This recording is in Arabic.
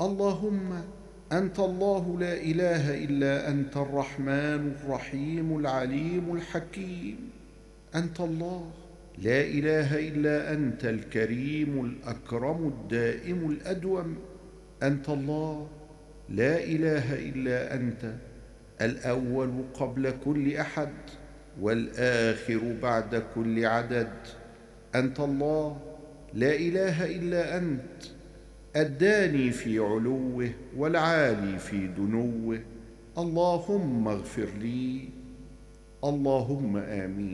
اللهم أنت الله لا إله إلا أنت الرحمن الرحيم العليم الحكيم. أنت الله لا إله إلا أنت الكريم الأكرم الدائم الأدوم. أنت الله لا إله إلا أنت الأول قبل كل أحد والآخر بعد كل عدد. أنت الله لا إله إلا أنت الداني في علوه والعالي في دنوه. اللهم اغفر لي. اللهم آمين.